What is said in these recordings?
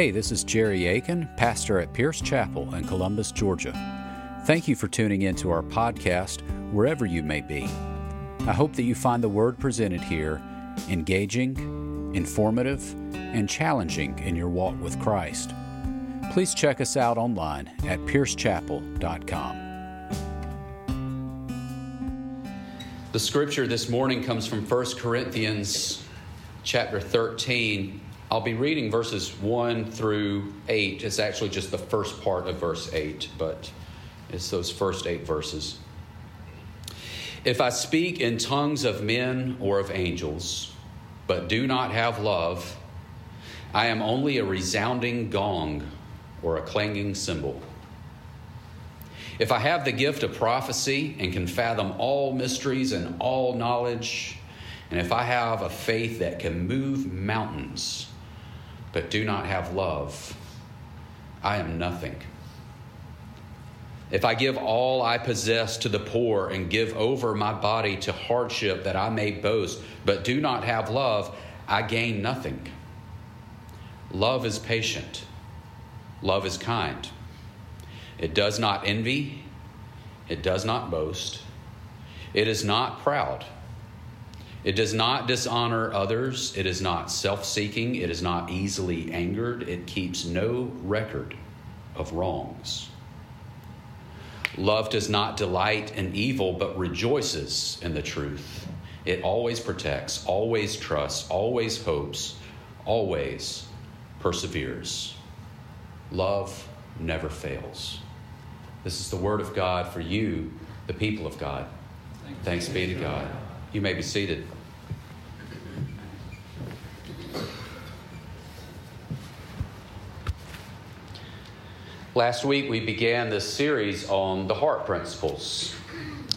Hey, this is Jerry Aiken, pastor at Pierce Chapel in Columbus, Georgia. Thank you for tuning in to our podcast, wherever you may be. I hope that you find the word presented here engaging, informative, and challenging in your walk with Christ. Please check us out online at piercechapel.com. The scripture this morning comes from 1 Corinthians chapter 13. I'll be reading verses 1 through 8. It's actually just the first part of verse 8, but it's those first eight verses. If I speak in tongues of men or of angels, but do not have love, I am only a resounding gong or a clanging cymbal. If I have the gift of prophecy and can fathom all mysteries and all knowledge, and if I have a faith that can move mountains but do not have love, I am nothing. If I give all I possess to the poor and give over my body to hardship that I may boast, but do not have love, I gain nothing. Love is patient. Love is kind. It does not envy. It does not boast. It is not proud. It does not dishonor others. It is not self seeking. It is not easily angered. It keeps no record of wrongs. Love does not delight in evil, but rejoices in the truth. It always protects, always trusts, always hopes, always perseveres. Love never fails. This is the word of God for you, the people of God. Thanks be to God. You may be seated. Last week we began this series on the heart principles.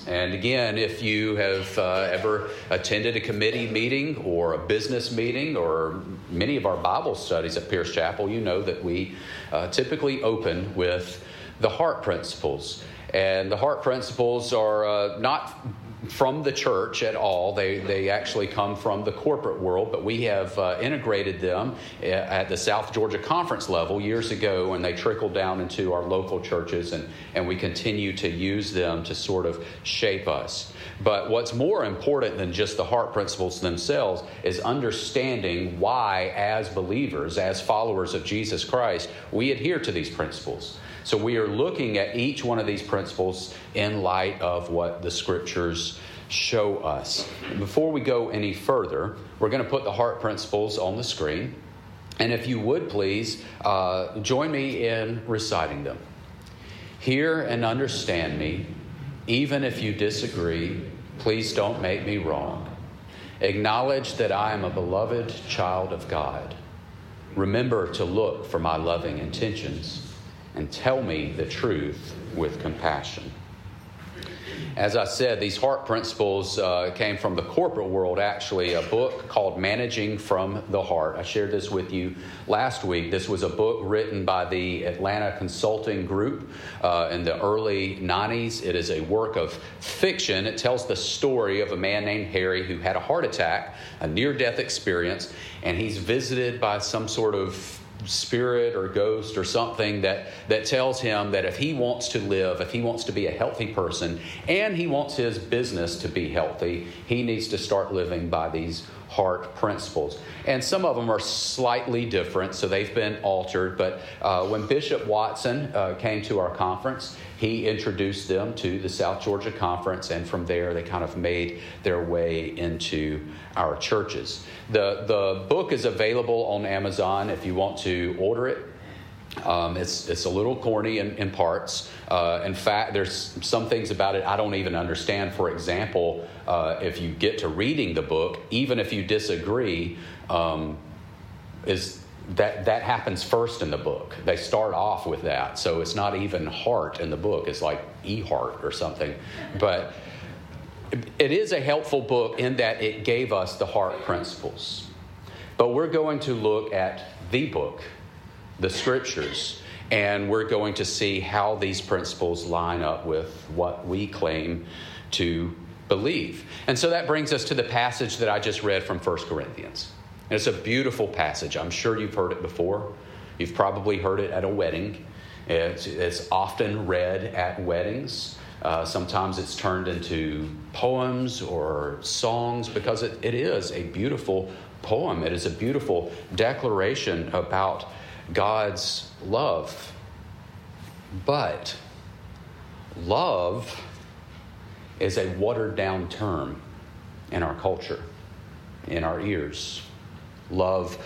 And again, if you have uh, ever attended a committee meeting or a business meeting or many of our Bible studies at Pierce Chapel, you know that we uh, typically open with the heart principles. And the heart principles are uh, not from the church at all. They, they actually come from the corporate world, but we have uh, integrated them at the South Georgia Conference level years ago, and they trickled down into our local churches, and, and we continue to use them to sort of shape us. But what's more important than just the heart principles themselves is understanding why, as believers, as followers of Jesus Christ, we adhere to these principles. So we are looking at each one of these principles in light of what the scriptures show us. Before we go any further, we're going to put the heart principles on the screen. And if you would please, uh, join me in reciting them. Hear and understand me, even if you disagree. Please don't make me wrong. Acknowledge that I am a beloved child of God. Remember to look for my loving intentions and tell me the truth with compassion. As I said, these heart principles uh, came from the corporate world, actually, a book called Managing from the Heart. I shared this with you last week. This was a book written by the Atlanta Consulting Group uh, in the early 90s. It is a work of fiction. It tells the story of a man named Harry who had a heart attack, a near death experience, and he's visited by some sort of spirit or ghost or something that, that tells him that if he wants to live, if he wants to be a healthy person, and he wants his business to be healthy, he needs to start living by these heart principles. And some of them are slightly different, so they've been altered. But uh, when Bishop Watson uh, came to our conference, he introduced them to the South Georgia Conference, and from there they kind of made their way into our churches. The, the book is available on Amazon if you want to order it. Um, it's, it's a little corny in, in parts. Uh, in fact, there's some things about it I don't even understand. For example, uh, if you get to reading the book, even if you disagree, um, is that that happens first in the book. They start off with that, so it's not even heart in the book. It's like e heart or something, but it is a helpful book in that it gave us the heart principles. But we're going to look at the book, the scriptures, and we're going to see how these principles line up with what we claim to believe. And so that brings us to the passage that I just read from 1 Corinthians. And it's a beautiful passage. I'm sure you've heard it before. You've probably heard it at a wedding. It's, it's often read at weddings. Uh, sometimes it's turned into poems or songs because it, it is a beautiful poem. It is a beautiful declaration about God's love. But love is a watered down term in our culture, in our ears. Love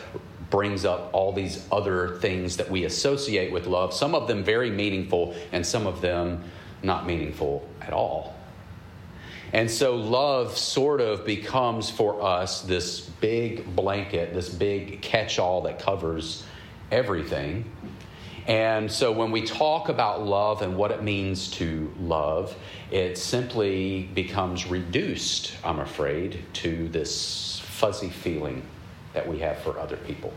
brings up all these other things that we associate with love, some of them very meaningful, and some of them not meaningful at all. And so love sort of becomes for us this big blanket, this big catch all that covers everything. And so when we talk about love and what it means to love, it simply becomes reduced, I'm afraid, to this fuzzy feeling that we have for other people.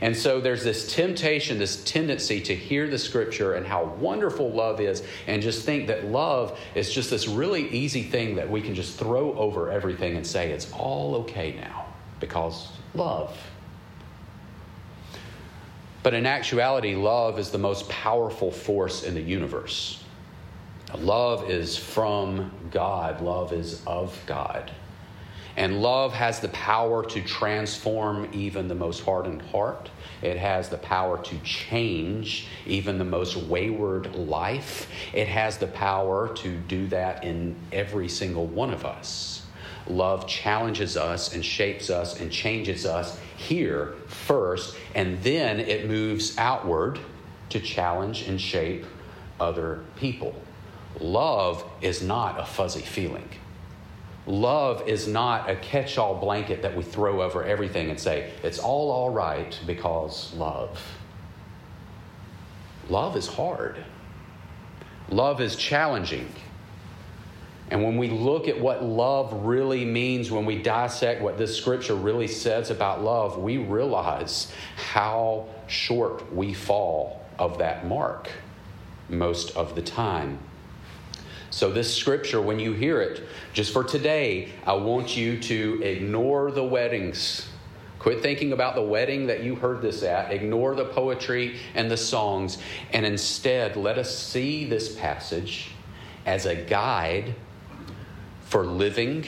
And so there's this temptation, this tendency to hear the scripture and how wonderful love is, and just think that love is just this really easy thing that we can just throw over everything and say it's all okay now because love. But in actuality, love is the most powerful force in the universe. Love is from God, love is of God. And love has the power to transform even the most hardened heart. It has the power to change even the most wayward life. It has the power to do that in every single one of us. Love challenges us and shapes us and changes us here first, and then it moves outward to challenge and shape other people. Love is not a fuzzy feeling. Love is not a catch all blanket that we throw over everything and say, it's all all right because love. Love is hard. Love is challenging. And when we look at what love really means, when we dissect what this scripture really says about love, we realize how short we fall of that mark most of the time. So, this scripture, when you hear it, just for today, I want you to ignore the weddings. Quit thinking about the wedding that you heard this at. Ignore the poetry and the songs. And instead, let us see this passage as a guide for living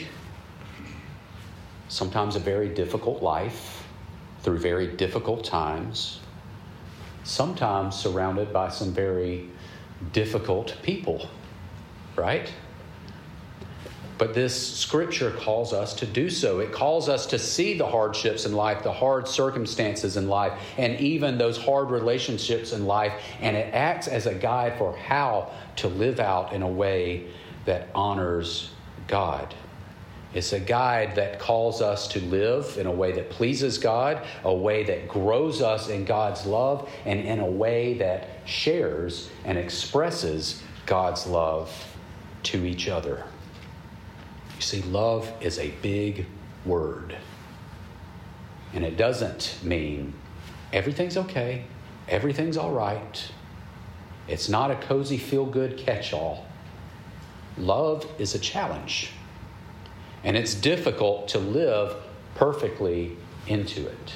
sometimes a very difficult life through very difficult times, sometimes surrounded by some very difficult people right? But this scripture calls us to do so. It calls us to see the hardships in life, the hard circumstances in life, and even those hard relationships in life. And it acts as a guide for how to live out in a way that honors God. It's a guide that calls us to live in a way that pleases God, a way that grows us in God's love, and in a way that shares and expresses God's love to each other. You see, love is a big word. And it doesn't mean everything's okay, everything's all right. It's not a cozy, feel good catch all. Love is a challenge. And it's difficult to live perfectly into it.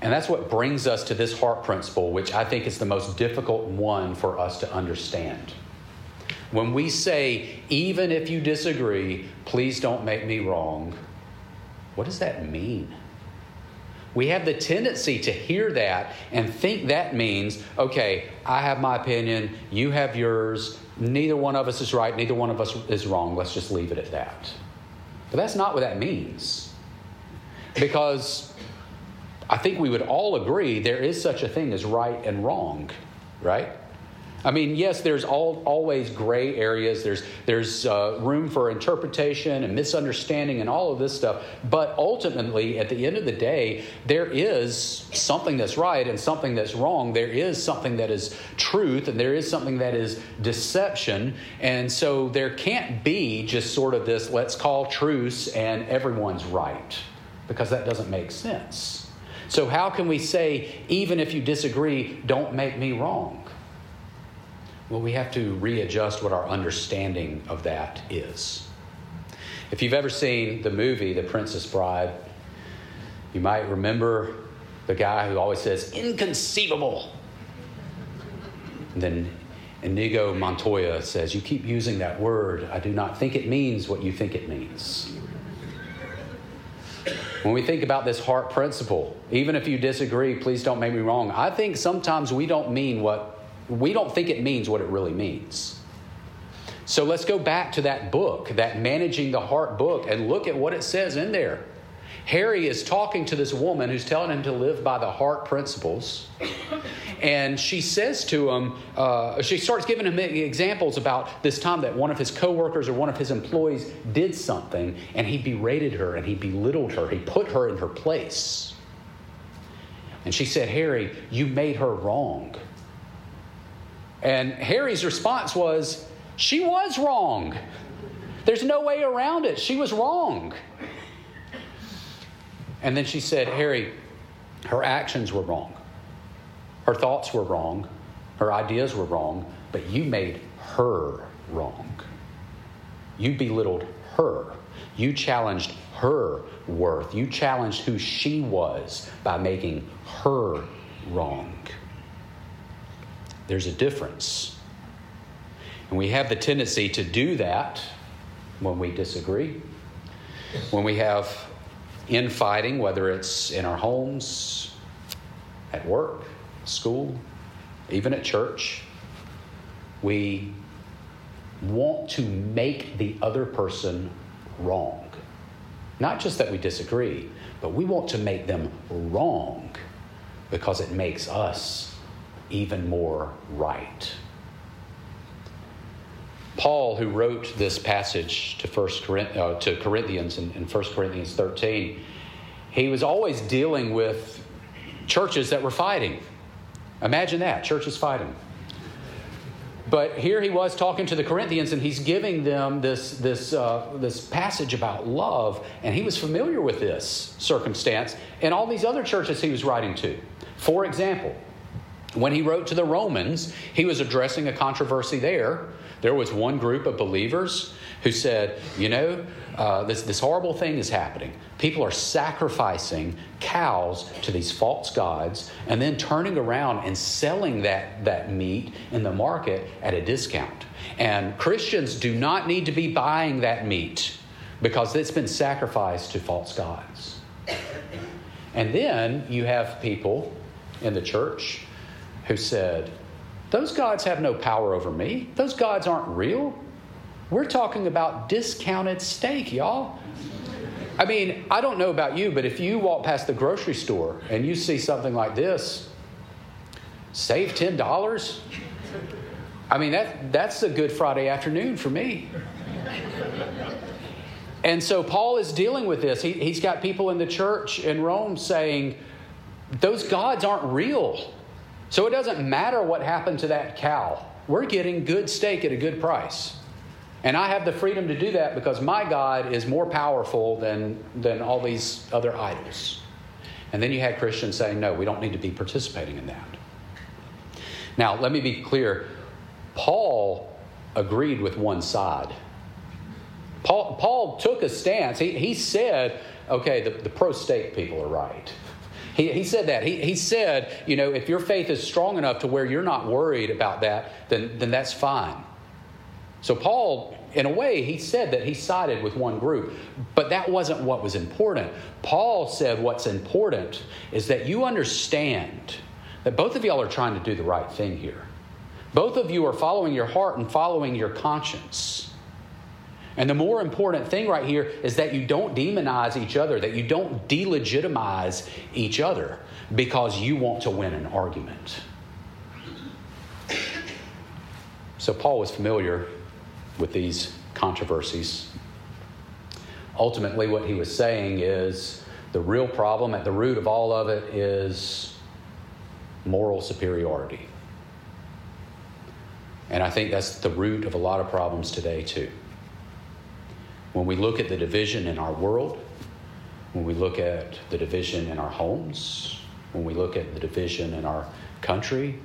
And that's what brings us to this heart principle, which I think is the most difficult one for us to understand. When we say, even if you disagree, please don't make me wrong, what does that mean? We have the tendency to hear that and think that means, okay, I have my opinion, you have yours, neither one of us is right, neither one of us is wrong, let's just leave it at that. But that's not what that means. Because I think we would all agree there is such a thing as right and wrong, right? I mean, yes, there's all, always gray areas. There's, there's uh, room for interpretation and misunderstanding and all of this stuff. But ultimately, at the end of the day, there is something that's right and something that's wrong. There is something that is truth and there is something that is deception. And so there can't be just sort of this let's call truce and everyone's right, because that doesn't make sense. So, how can we say, even if you disagree, don't make me wrong? Well, we have to readjust what our understanding of that is. If you've ever seen the movie The Princess Bride, you might remember the guy who always says, inconceivable. And then Inigo Montoya says, You keep using that word. I do not think it means what you think it means. When we think about this heart principle, even if you disagree, please don't make me wrong. I think sometimes we don't mean what, we don't think it means what it really means. So let's go back to that book, that Managing the Heart book, and look at what it says in there. Harry is talking to this woman who's telling him to live by the heart principles. And she says to him, uh, she starts giving him examples about this time that one of his coworkers or one of his employees did something and he berated her and he belittled her. He put her in her place. And she said, Harry, you made her wrong. And Harry's response was, She was wrong. There's no way around it. She was wrong. And then she said, Harry, her actions were wrong. Her thoughts were wrong. Her ideas were wrong. But you made her wrong. You belittled her. You challenged her worth. You challenged who she was by making her wrong. There's a difference. And we have the tendency to do that when we disagree, when we have infighting, whether it's in our homes, at work, school, even at church. We want to make the other person wrong. Not just that we disagree, but we want to make them wrong because it makes us even more right. Paul, who wrote this passage to, First, uh, to Corinthians in, in 1 Corinthians 13, he was always dealing with churches that were fighting. Imagine that, churches fighting. But here he was talking to the Corinthians, and he's giving them this, this, uh, this passage about love, and he was familiar with this circumstance in all these other churches he was writing to. For example, when he wrote to the Romans, he was addressing a controversy there there was one group of believers who said, you know, uh, this, this horrible thing is happening. People are sacrificing cows to these false gods and then turning around and selling that, that meat in the market at a discount. And Christians do not need to be buying that meat because it's been sacrificed to false gods. And then you have people in the church who said, those gods have no power over me. Those gods aren't real. We're talking about discounted steak, y'all. I mean, I don't know about you, but if you walk past the grocery store and you see something like this, save $10. I mean, that, that's a good Friday afternoon for me. And so Paul is dealing with this. He, he's got people in the church in Rome saying, those gods aren't real. So it doesn't matter what happened to that cow. We're getting good steak at a good price. And I have the freedom to do that because my God is more powerful than, than all these other idols. And then you had Christians saying, no, we don't need to be participating in that. Now, let me be clear. Paul agreed with one side. Paul, Paul took a stance. He, he said, okay, the, the pro steak people are right. He, he said that. He, he said, you know, if your faith is strong enough to where you're not worried about that, then, then that's fine. So, Paul, in a way, he said that he sided with one group, but that wasn't what was important. Paul said what's important is that you understand that both of y'all are trying to do the right thing here. Both of you are following your heart and following your conscience. And the more important thing right here is that you don't demonize each other, that you don't delegitimize each other because you want to win an argument. So, Paul was familiar with these controversies. Ultimately, what he was saying is the real problem at the root of all of it is moral superiority. And I think that's the root of a lot of problems today, too. When we look at the division in our world, when we look at the division in our homes, when we look at the division in our country,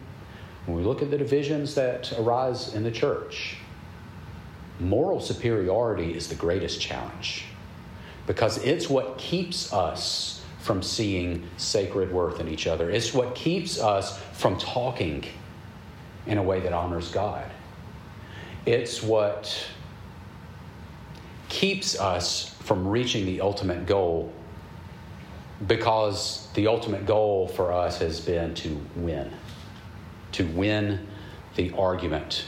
when we look at the divisions that arise in the church, moral superiority is the greatest challenge because it's what keeps us from seeing sacred worth in each other. It's what keeps us from talking in a way that honors God. It's what keeps us from reaching the ultimate goal because the ultimate goal for us has been to win, to win the argument.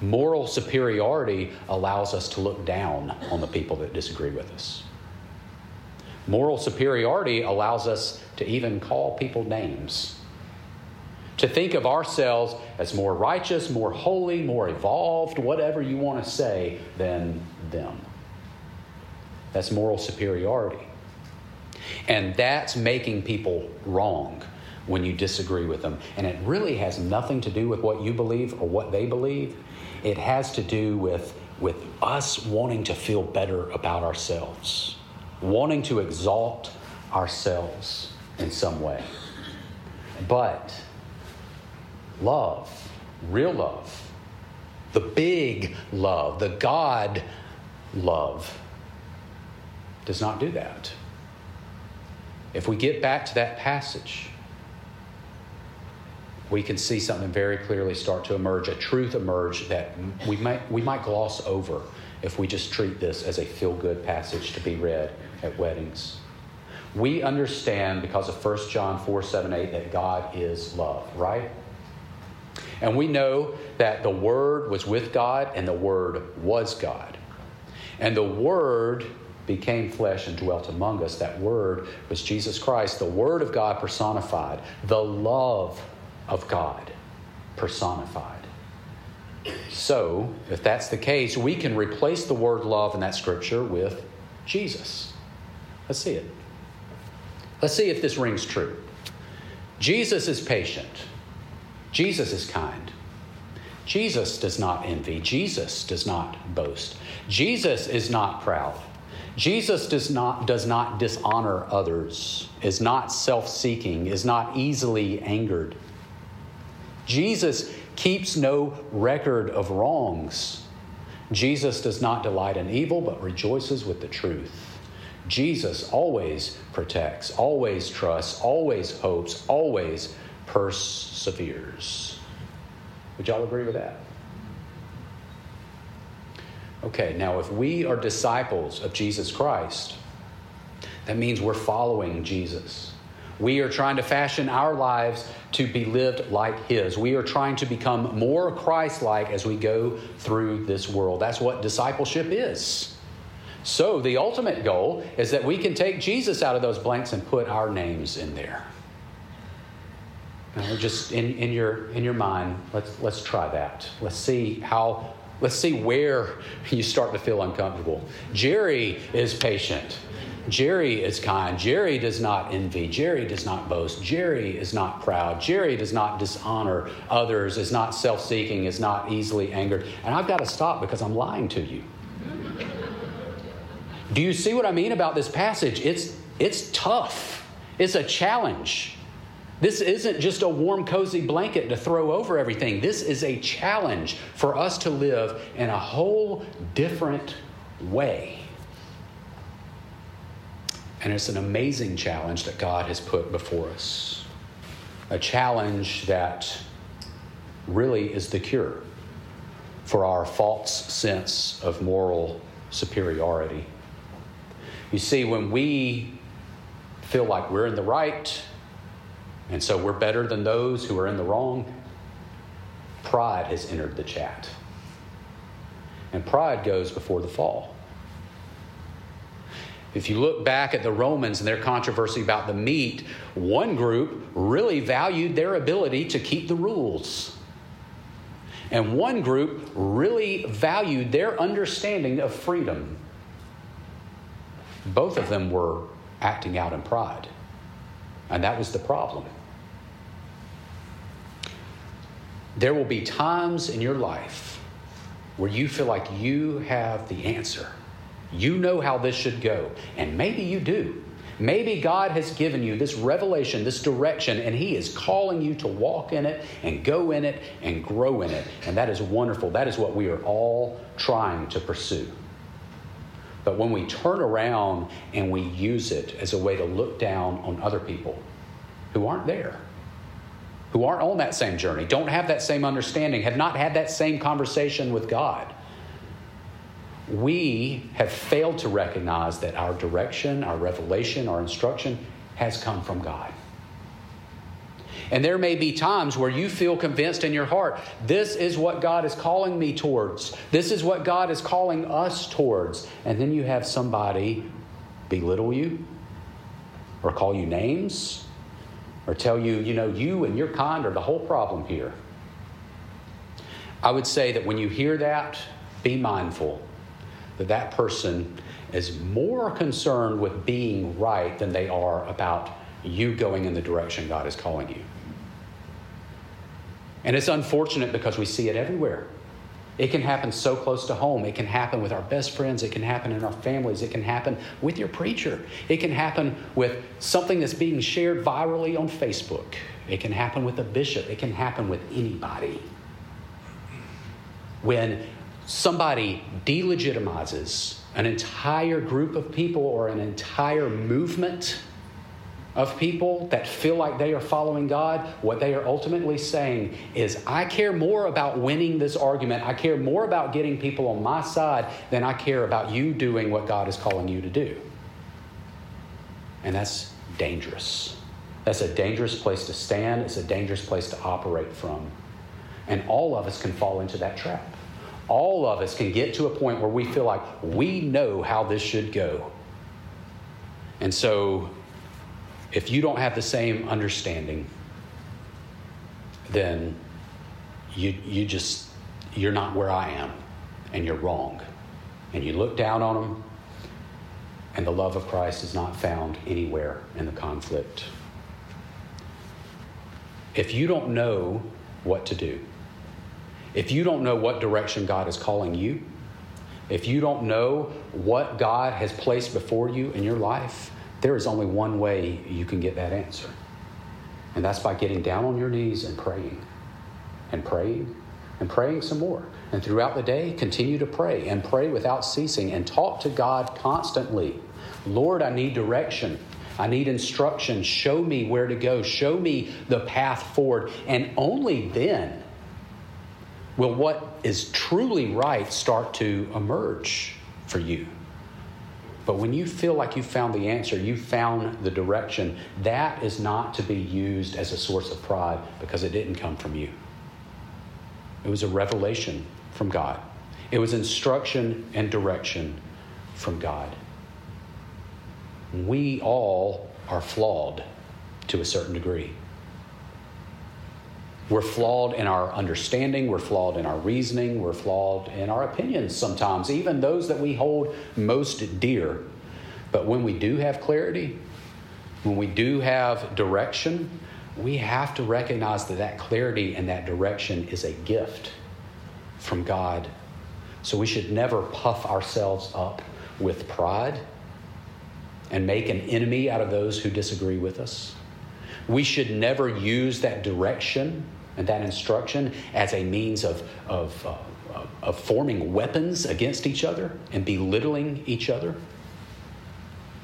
Moral superiority allows us to look down on the people that disagree with us. Moral superiority allows us to even call people names. To think of ourselves as more righteous, more holy, more evolved, whatever you want to say, than them. That's moral superiority. And that's making people wrong when you disagree with them. And it really has nothing to do with what you believe or what they believe. It has to do with, with us wanting to feel better about ourselves wanting to exalt ourselves in some way. But love, real love, the big love, the God love, does not do that. If we get back to that passage, we can see something very clearly start to emerge, a truth emerge that we might, we might gloss over if we just treat this as a feel good passage to be read at weddings. We understand because of 1 John 4 7 8 that God is love, right? And we know that the Word was with God and the Word was God. And the Word became flesh and dwelt among us. That Word was Jesus Christ, the Word of God personified, the love of God personified. So, if that's the case, we can replace the word love in that scripture with Jesus. Let's see it. Let's see if this rings true. Jesus is patient. Jesus is kind. Jesus does not envy. Jesus does not boast. Jesus is not proud. Jesus does not, does not dishonor others, is not self seeking, is not easily angered. Jesus keeps no record of wrongs. Jesus does not delight in evil, but rejoices with the truth. Jesus always protects, always trusts, always hopes, always perseveres. Would y'all agree with that? Okay, now if we are disciples of Jesus Christ, that means we're following Jesus. We are trying to fashion our lives to be lived like His. We are trying to become more Christ like as we go through this world. That's what discipleship is. So, the ultimate goal is that we can take Jesus out of those blanks and put our names in there. Just in, in, your, in your mind, let's, let's try that. Let's see how, let's see where you start to feel uncomfortable. Jerry is patient. Jerry is kind. Jerry does not envy. Jerry does not boast. Jerry is not proud. Jerry does not dishonor others, is not self seeking, is not easily angered. And I've got to stop because I'm lying to you. Do you see what I mean about this passage? It's, it's tough, it's a challenge. This isn't just a warm, cozy blanket to throw over everything. This is a challenge for us to live in a whole different way. And it's an amazing challenge that God has put before us. A challenge that really is the cure for our false sense of moral superiority. You see, when we feel like we're in the right, and so we're better than those who are in the wrong, pride has entered the chat. And pride goes before the fall. If you look back at the Romans and their controversy about the meat, one group really valued their ability to keep the rules. And one group really valued their understanding of freedom both of them were acting out in pride. And that was the problem. There will be times in your life where you feel like you have the answer. You know how this should go. And maybe you do. Maybe God has given you this revelation, this direction, and He is calling you to walk in it and go in it and grow in it. And that is wonderful. That is what we are all trying to pursue. But when we turn around and we use it as a way to look down on other people who aren't there, who aren't on that same journey, don't have that same understanding, have not had that same conversation with God, we have failed to recognize that our direction, our revelation, our instruction has come from God. And there may be times where you feel convinced in your heart, this is what God is calling me towards. This is what God is calling us towards. And then you have somebody belittle you or call you names or tell you, you know, you and your kind are the whole problem here. I would say that when you hear that, be mindful that that person is more concerned with being right than they are about you going in the direction God is calling you. And it's unfortunate because we see it everywhere. It can happen so close to home. It can happen with our best friends. It can happen in our families. It can happen with your preacher. It can happen with something that's being shared virally on Facebook. It can happen with a bishop. It can happen with anybody. When somebody delegitimizes an entire group of people or an entire movement, of people that feel like they are following God, what they are ultimately saying is, I care more about winning this argument. I care more about getting people on my side than I care about you doing what God is calling you to do. And that's dangerous. That's a dangerous place to stand, it's a dangerous place to operate from. And all of us can fall into that trap. All of us can get to a point where we feel like we know how this should go. And so if you don't have the same understanding, then you, you just, you're not where I am, and you're wrong. And you look down on them, and the love of Christ is not found anywhere in the conflict. If you don't know what to do, if you don't know what direction God is calling you, if you don't know what God has placed before you in your life, there is only one way you can get that answer, and that's by getting down on your knees and praying, and praying, and praying some more. And throughout the day, continue to pray and pray without ceasing and talk to God constantly. Lord, I need direction. I need instruction. Show me where to go. Show me the path forward. And only then will what is truly right start to emerge for you. But when you feel like you found the answer, you found the direction, that is not to be used as a source of pride because it didn't come from you. It was a revelation from God, it was instruction and direction from God. We all are flawed to a certain degree. We're flawed in our understanding, we're flawed in our reasoning, we're flawed in our opinions sometimes, even those that we hold most dear. But when we do have clarity, when we do have direction, we have to recognize that that clarity and that direction is a gift from God. So we should never puff ourselves up with pride and make an enemy out of those who disagree with us. We should never use that direction and that instruction as a means of, of, uh, of forming weapons against each other and belittling each other.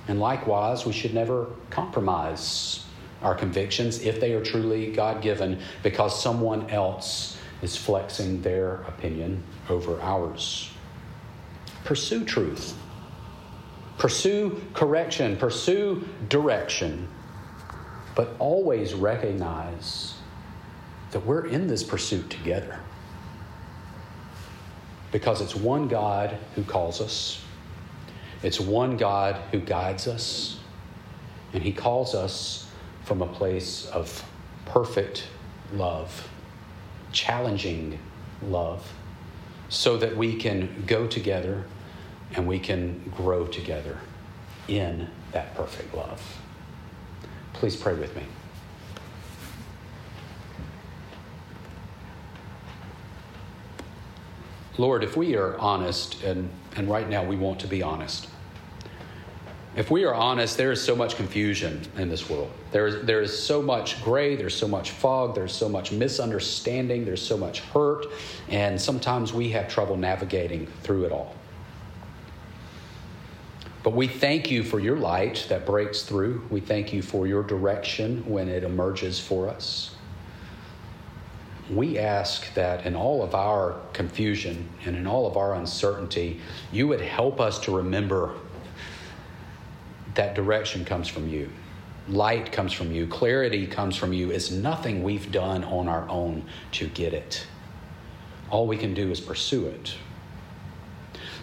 And likewise, we should never compromise our convictions if they are truly God given because someone else is flexing their opinion over ours. Pursue truth, pursue correction, pursue direction, but always recognize that we're in this pursuit together. Because it's one God who calls us, it's one God who guides us, and He calls us from a place of perfect love, challenging love, so that we can go together and we can grow together in that perfect love. Please pray with me. Lord, if we are honest, and, and right now we want to be honest, if we are honest, there is so much confusion in this world. There is, there is so much gray, there's so much fog, there's so much misunderstanding, there's so much hurt, and sometimes we have trouble navigating through it all. But we thank you for your light that breaks through. We thank you for your direction when it emerges for us. We ask that in all of our confusion and in all of our uncertainty, you would help us to remember that direction comes from you. Light comes from you. Clarity comes from you. It's nothing we've done on our own to get it. All we can do is pursue it.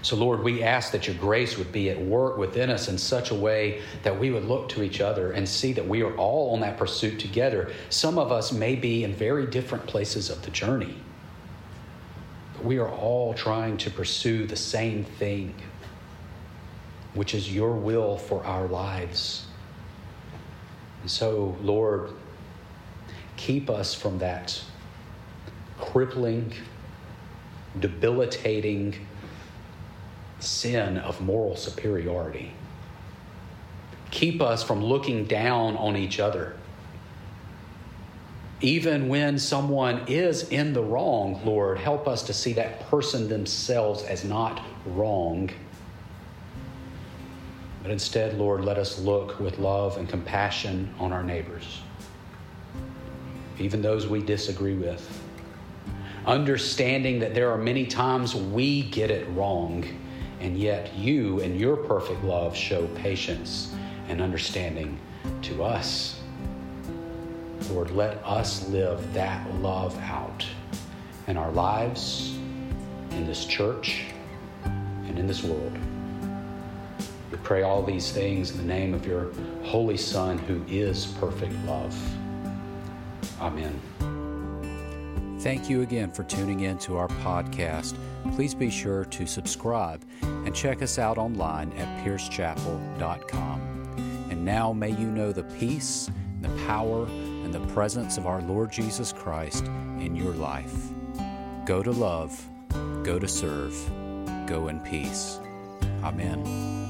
So, Lord, we ask that your grace would be at work within us in such a way that we would look to each other and see that we are all on that pursuit together. Some of us may be in very different places of the journey, but we are all trying to pursue the same thing, which is your will for our lives. And so, Lord, keep us from that crippling, debilitating, sin of moral superiority. Keep us from looking down on each other. Even when someone is in the wrong, Lord, help us to see that person themselves as not wrong. But instead, Lord, let us look with love and compassion on our neighbors, even those we disagree with. Understanding that there are many times we get it wrong and yet you, and your perfect love, show patience and understanding to us. Lord, let us live that love out in our lives, in this church, and in this world. We pray all these things in the name of your Holy Son, who is perfect love. Amen. Thank you again for tuning in to our podcast. Please be sure to subscribe and check us out online at piercechapel.com. And now may you know the peace, the power, and the presence of our Lord Jesus Christ in your life. Go to love, go to serve, go in peace. Amen.